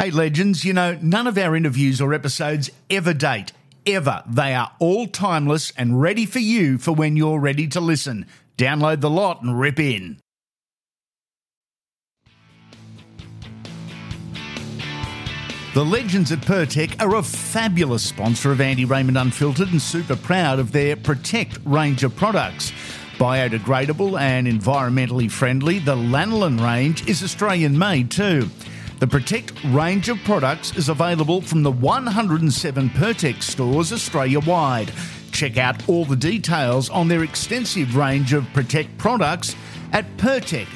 Hey, legends, you know, none of our interviews or episodes ever date. Ever. They are all timeless and ready for you for when you're ready to listen. Download the lot and rip in. The legends at Pertec are a fabulous sponsor of Andy Raymond Unfiltered and super proud of their Protect range of products. Biodegradable and environmentally friendly, the Lanolin range is Australian made too. The Protect range of products is available from the 107 Pertec stores Australia wide. Check out all the details on their extensive range of Protect products at pertec.com.au.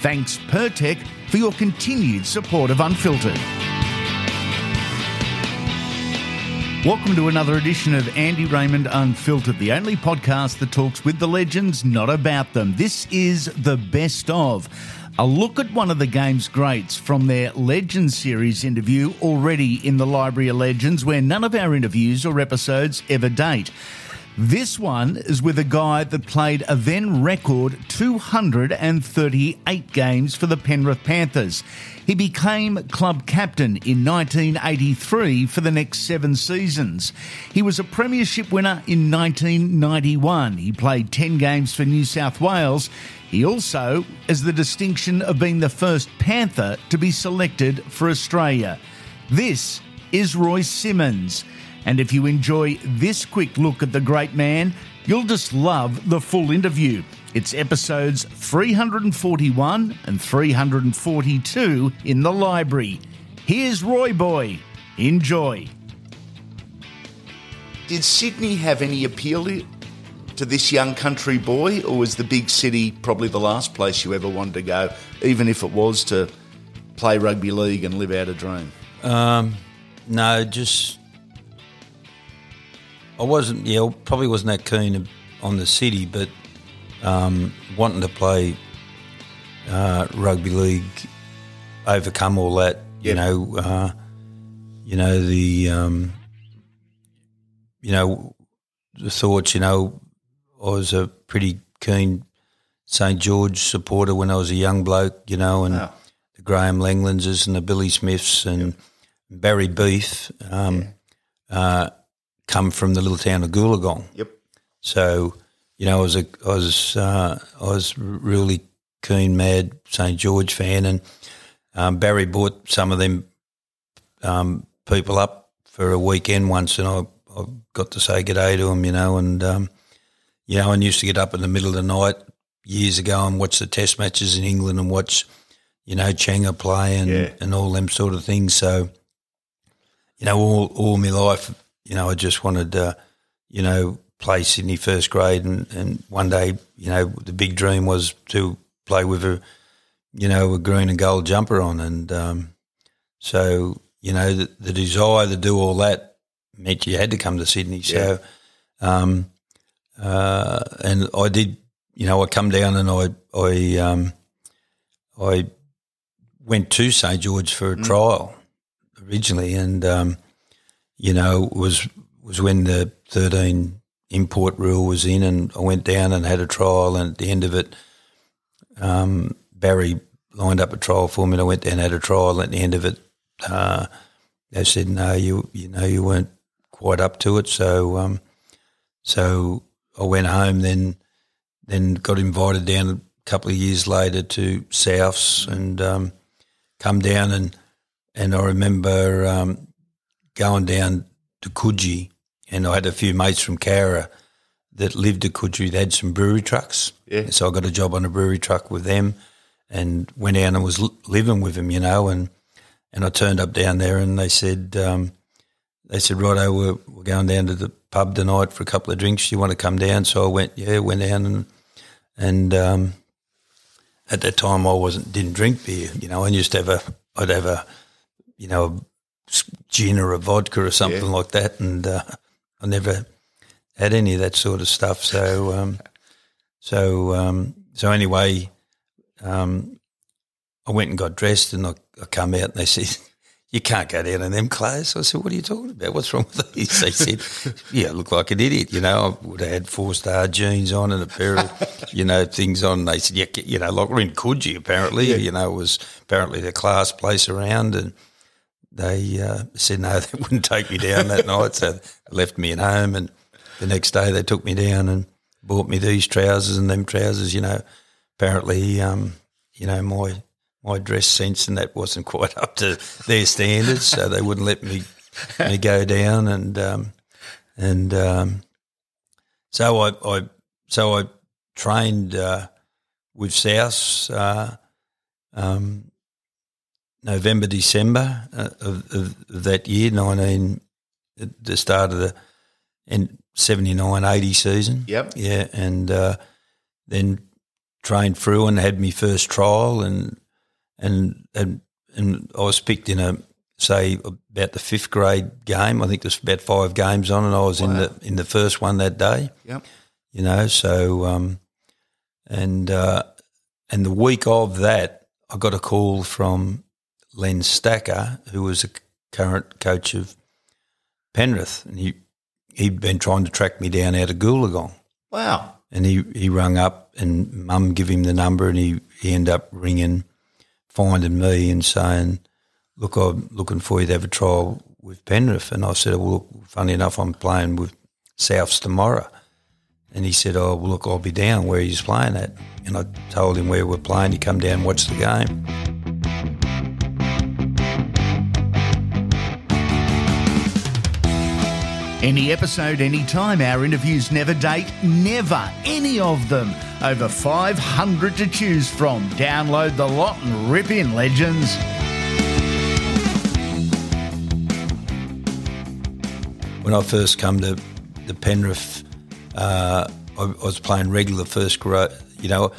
Thanks, Pertec, for your continued support of Unfiltered. Welcome to another edition of Andy Raymond Unfiltered, the only podcast that talks with the legends, not about them. This is the best of. A look at one of the game's greats from their Legends series interview already in the Library of Legends, where none of our interviews or episodes ever date. This one is with a guy that played a then record 238 games for the Penrith Panthers. He became club captain in 1983 for the next seven seasons. He was a premiership winner in 1991. He played 10 games for New South Wales. He also has the distinction of being the first Panther to be selected for Australia. This is Royce Simmons. And if you enjoy this quick look at the great man, you'll just love the full interview. It's episodes 341 and 342 in the library. Here's Roy Boy. Enjoy. Did Sydney have any appeal to this young country boy, or was the big city probably the last place you ever wanted to go, even if it was to play rugby league and live out a dream? Um, no, just I wasn't. Yeah, probably wasn't that keen on the city, but um, wanting to play uh, rugby league, overcome all that. You Yep. know, uh, you know the, um, you know, the thoughts. You know, I was a pretty keen St George supporter when I was a young bloke. You know, and Wow. the Graeme Langlandses and the Billy Smiths and Barry Beath um, uh, come from the little town of Goolagong. Yep. So, you know, I was a, I was, uh, I was really keen, mad St George fan, and um, Barry brought some of them um, people up for a weekend once, and I, I got to say good day to them, you know, and um, you know, I used to get up in the middle of the night years ago and watch the Test matches in England and watch, you know, Changa play and Yeah. and all them sort of things. So, you know, all all my life, you know, I just wanted to, you know, play Sydney first grade, and, and one day, you know, the big dream was to play with a, you know, a green and gold jumper on, and um, so you know, the, the desire to do all that meant you had to come to Sydney. So, um, uh, and I did, you know, I come down and I I um, I went to St George for a trial originally, and um, you know, was was when the thirteen import rule was in, and I went down and had a trial, and at the end of it, um, Barry lined up a trial for me, and I went down and had a trial, and at the end of it, uh, they said, "No, you you know you weren't quite up to it," so um, so I went home then. Then got invited down a couple of years later to Souths and um, come down and and I remember um, going down to Coogee and I had a few mates from Cowra that lived at Coogee. They had some brewery trucks. Yeah. So I got a job on a brewery truck with them and went down and was living with them, you know, and and I turned up down there and they said um, they said, Righto, we're, we're going down to the pub tonight for a couple of drinks. Do you want to come down? So I went, yeah, went down and and um, at that time I wasn't didn't drink beer. You know, I used to have a I'd have a you know a gin or a vodka or something Yeah. like that, and uh, I never had any of that sort of stuff. So um, so um, so anyway, um, I went and got dressed, and I, I come out and they said. you can't go down in them clothes. I said, what are you talking about? What's wrong with these? They said, yeah, I look like an idiot. You know, I would have had four star jeans on and a pair of, you know, things on. And they said, yeah, you know, like we're in Coogee apparently. Yeah. You know, it was apparently the class place around. And they uh, said, no, they wouldn't take me down that night. So they left me at home. And the next day they took me down and bought me these trousers and them trousers, you know. Apparently, um, you know, my my dress sense and that wasn't quite up to their standards, so they wouldn't let me me go down and um, and um, so I, I so I trained uh, with South uh, um, November December uh, of, of, that year nineteen the start of the and 79 80 season yep yeah and uh, then trained through and had my first trial and and and and I was picked in a say about the fifth grade game. I think there's about five games on, and I was wow. in the in the first one that day. Yep. You know, so um, and uh, and the week of that, I got a call from Len Stacker, who was a current coach of Penrith, and he he'd been trying to track me down out of Goolagong. Wow. And he, he rung up and mum gave him the number and he, he ended up ringing – finding me and saying, "Look, I'm looking for you to have a trial with Penrith." And I said, "Well, look, funny enough, I'm playing with Souths tomorrow." And he said, "Oh, well, look, I'll be down where he's playing at." And I told him where we're playing. He come down and watch the game. Any episode, anytime. Our interviews never date, never. Any of them. Over 500 to choose from. Download the lot and rip in, legends. When I first come to the Penrith, uh, I, I, was playing regular first grade. You know,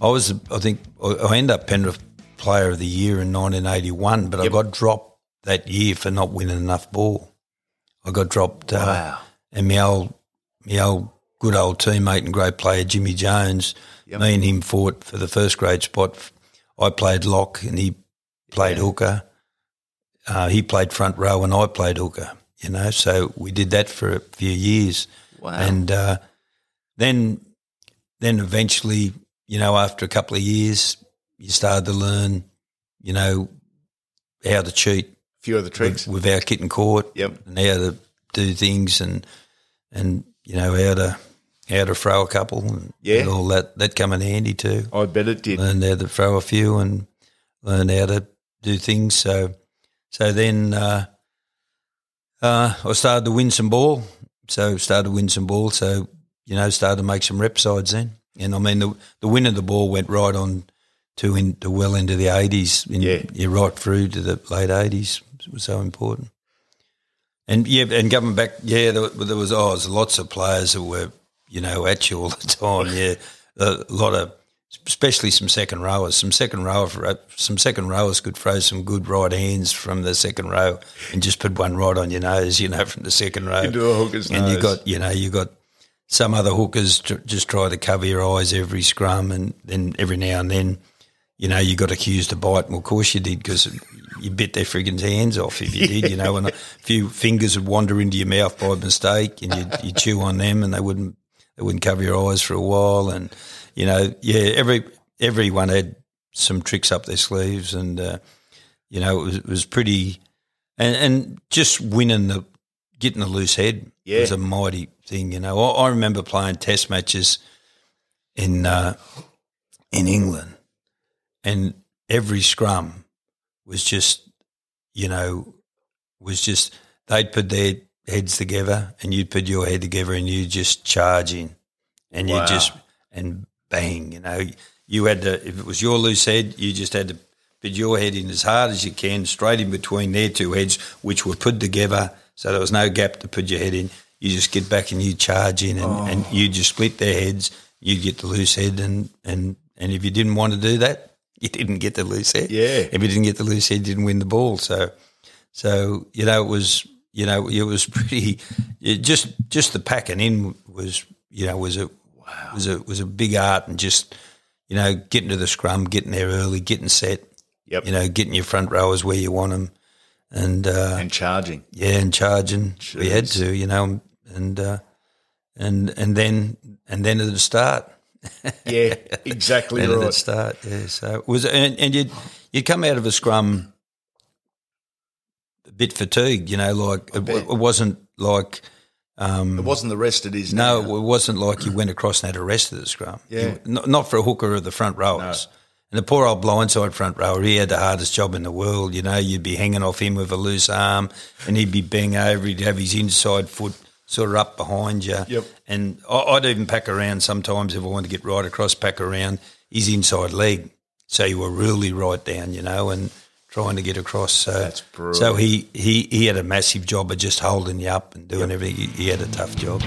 I was, I think, I ended up Penrith Player of the Year in 1981, but yep. I got dropped that year for not winning enough ball. I got dropped. Uh, wow. And my old, my old good old teammate and great player Jimmy Jones, yep. me and him fought for the first grade spot. I played lock and he played yeah. hooker. Uh, he played front row and I played hooker. You know, so we did that for a few years. Wow. And uh, then, then eventually, you know, after a couple of years, you started to learn, you know, how to cheat few of the tricks without getting caught. Yep. And how to do things and and you know how to how to throw a couple and, yeah. and all that that come in handy too. I bet it did. Learned how to throw a few and learn how to do things. So so then uh, uh, I started to win some ball. So started to win some ball. So you know started to make some rep sides then. And I mean the the win of the ball went right on to into well into the eighties. Yeah, yeah, right through to the late eighties was so important. And yeah, and coming back, yeah, there, there was oh, there's lots of players that were you know at you all the time. Yeah, a lot of especially some second rowers. Some second rower, some second rowers could throw some good right hands from the second row and just put one right on your nose, you know, from the second row. Into a hooker's and nose. you got, you know, you got some other hookers just try to cover your eyes every scrum, and then every now and then, you know, you got accused of bite. Well, of course you did because you bit their friggin' hands off if you did, you know, and a few fingers would wander into your mouth by mistake and you you chew on them and they wouldn't they wouldn't cover your eyes for a while and you know, yeah, every everyone had some tricks up their sleeves and uh, you know, it was, it was pretty and and just winning the getting the loose head yeah. was a mighty thing, you know. I, I remember playing test matches in uh, in England and every scrum was just, you know, was just they'd put their heads together and you'd put your head together and you just charge in and wow. you just and bang, you know, you had to if it was your loose head, you just had to put your head in as hard as you can, straight in between their two heads, which were put together, so there was no gap to put your head in. You just get back and you charge in, and, oh. and you just split their heads. You get the loose head, and and and if you didn't want to do that, you didn't get the loose head. Yeah. If you didn't get the loose head, you didn't win the ball. So, so you know, it was you know it was pretty. It just just the packing in was you know was a wow. was a was a big art and just you know getting to the scrum, getting there early, getting set. Yep. You know, getting your front rowers where you want them, and uh, and charging. yeah, and charging. We had to, you know, and uh, and and then and then at the start. Yeah, exactly at right. start, yeah. So was, and, and you'd you'd come out of a scrum a bit fatigued, you know, like it, it wasn't like um, It wasn't the rest it is no, now. it wasn't like you went across and had a rest of the scrum. Yeah. You- not, not for a hooker of the front rowers. And the poor old blindside front rower, he had the hardest job in the world. You know, you'd be hanging off him with a loose arm, and he'd be bang over. He'd have his inside foot sort of up behind you. Yep. And I- I'd even pack around sometimes if I wanted to get right across, pack around his inside leg, so you were really right down, you know, and trying to get across. So, That's brutal. so he, he he had a massive job of just holding you up and doing everything. He, he had a tough job.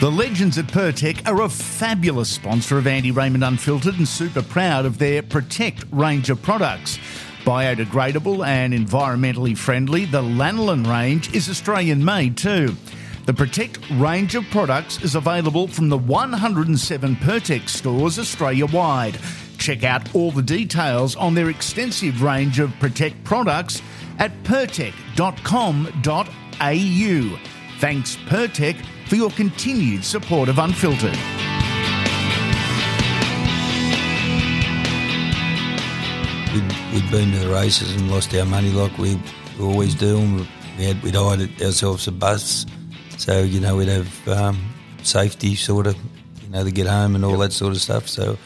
The legends at Pertec are a fabulous sponsor of Andy Raymond Unfiltered and super proud of their Protect range of products. Biodegradable and environmentally friendly, the Lanolin range is Australian made too. The Protect range of products is available from the 107 Pertec stores Australia wide. Check out all the details on their extensive range of Protect products at pertec.com.au. Thanks, Pertec, for your continued support of Unfiltered. We'd, been to the races and lost our money like we, we always do. And we had we'd hired ourselves a bus, so you know we'd have um, safety sort of, you know, to get home and all that sort of stuff. So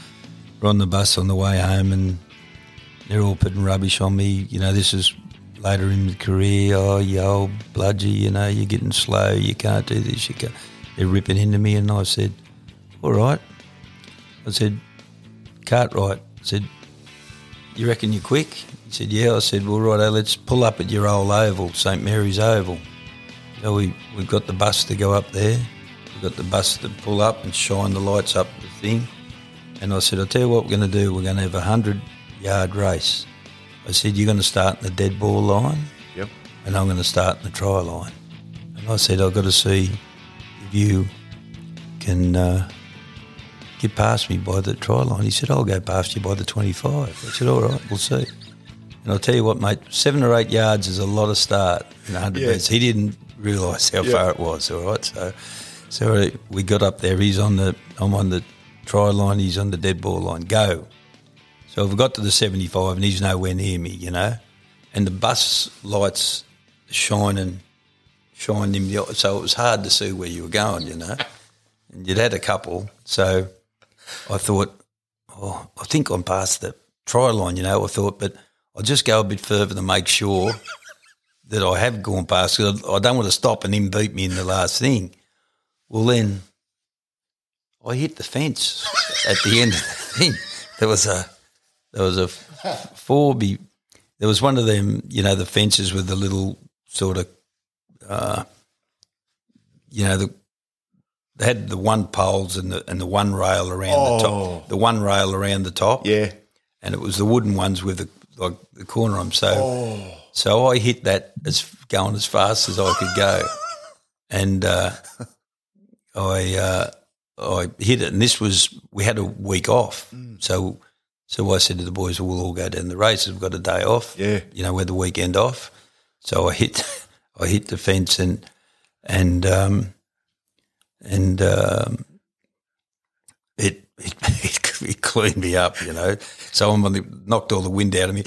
we're on the bus on the way home, and they're all putting rubbish on me. You know, this is later in the career. Oh, you old bludgy, you know, you're getting slow. You can't do this. You can't. They're ripping into me, and I said, "All right." I said, "Cartwright." I said, you reckon you're quick? He said, yeah. I said, well, righto, let's pull up at your old oval, St Mary's Oval. So we, we've got the bus to go up there. We've got the bus to pull up and shine the lights up the thing. And I said, I'll tell you what we're going to do. We're going to have a 100-yard race. I said, you're going to start in the dead ball line Yep. and I'm going to start in the try line. And I said, I've got to see if you can uh, get past me by the try line. He said, I'll go past you by the 25. I said, all right, we'll see. And I'll tell you what, mate, seven or eight yards is a lot of start in 100 Yeah. metres. He didn't realise how Yeah. far it was, all right? So so we got up there. He's on the, I'm on the try line, he's on the dead ball line. Go. So we got to the 75 and he's nowhere near me, you know. And the bus lights shining, shining him. So it was hard to see where you were going, you know. And you'd had a couple. So I thought, oh, I think I'm past the try line, you know. I thought, but I'll just go a bit further to make sure that I have gone past. 'cause I don't want to stop and him beat me in the last thing. Well, then I hit the fence at the end of the thing. There was a there was a four be there was one of them, you know, the fences with the little sort of uh, you know, the had the one poles and the and the one rail around the Oh. top, the one rail around the top, Yeah. and it was the wooden ones with the like the corner on. So Oh. so I hit that as going as fast as I could go, and uh, I uh, I hit it. And this was we had a week off, so so I said to the boys, "We'll all go down the races. We've got a day off. Yeah. you know, we had the weekend off." So I hit I hit the fence and and um, and um, it, it it cleaned me up, you know. So I'm on the, knocked all the wind out of me.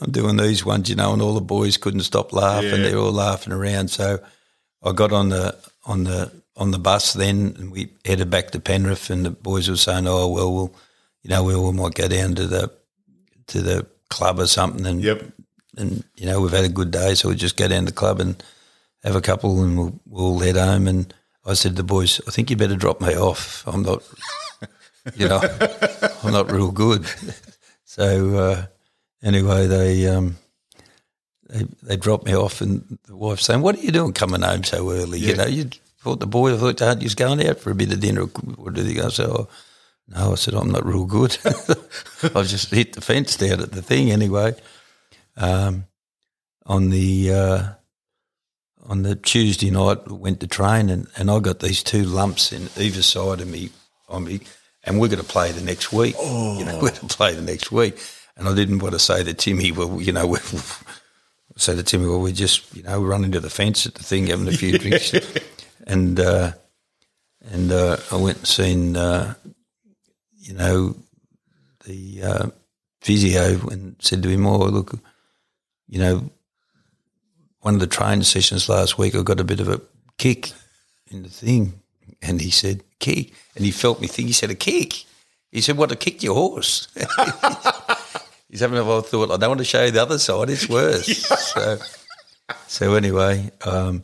I'm doing these ones, you know, and all the boys couldn't stop laughing. Yeah. They're all laughing around. So I got on the on the on the bus then, and we headed back to Penrith. And the boys were saying, "Oh well, we'll you know, we all might go down to the to the club or something." And Yep. and you know we've had a good day, so we just go down to the club and have a couple, and we'll, we'll head home. And I said to the boys, I think you better drop me off. I'm not, you know, I'm not real good. So uh, anyway, they um, they they dropped me off, and the wife's saying, "What are you doing coming home so early? You know, you thought the boy, thought, aren't you just going out for a bit of dinner? What do they go?" So. oh, no, I said I'm not real good. I've just hit the fence down at the thing anyway. Um, on the uh, on the Tuesday night, we went to train, and, and I got these two lumps in either side of me on me, and we're going to play the next week. You know, we're going to play the next week. and I didn't want to say to Timmy, well, you know, we say to Timmy, well, we just, you know, run into the fence at the thing, having a few drinks, and uh, and uh, I went and seen, uh, you know, the uh, physio and said to him, oh, look, you know, one of the training sessions last week, I got a bit of a kick in the thing, and he said, kick, and he felt me think, he said, a kick. He said, what, to kick your horse? He's having a thought, I don't want to show you the other side, it's worse. so, so anyway, um,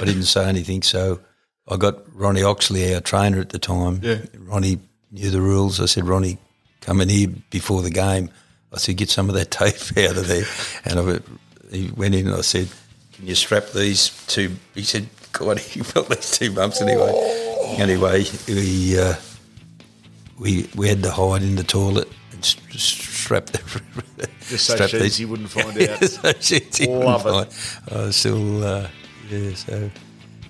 I didn't say anything, so I got Ronnie Oxley, our trainer at the time. Yeah. Ronnie knew the rules. I said, Ronnie, come in here before the game. I said, get some of that tape out of there. And I he went in and I said, can you strap these two? He said, God, he felt these two bumps anyway. Anyway, we, uh, we we had to hide in the toilet and strap the Just so strap Sheensy wouldn't find Yeah, out. so wouldn't Love it. find- I was still, uh, yeah. So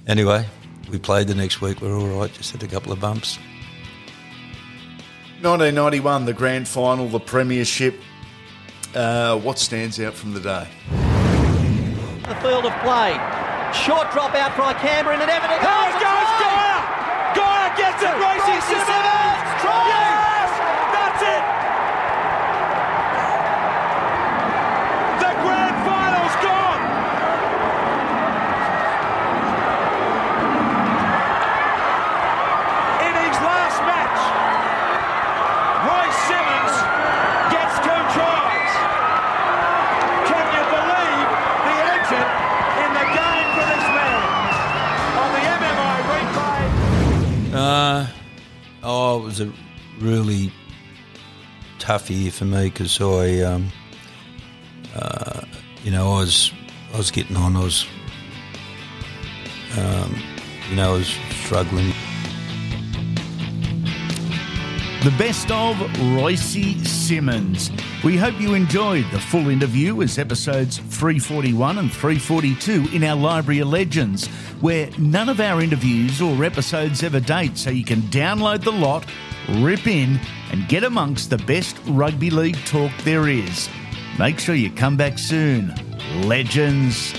anyway, we played the next week. We're all right. Just had a couple of bumps. 1991, the grand final, the premiership. Uh, what stands out from the day? Field of play. Short drop out by Canberra and Everton. Goes, goes, Geyer! Geyer gets it, racing to Simmons! Was a really tough year for me because I, um, uh, you know, I was I was getting on. I was, um, you know, I was struggling. The best of Royce Simmons. We hope you enjoyed the full interview as episodes 341 and 342 in our Library of Legends, where none of our interviews or episodes ever date, so you can download the lot, rip in, and get amongst the best rugby league talk there is. Make sure you come back soon. Legends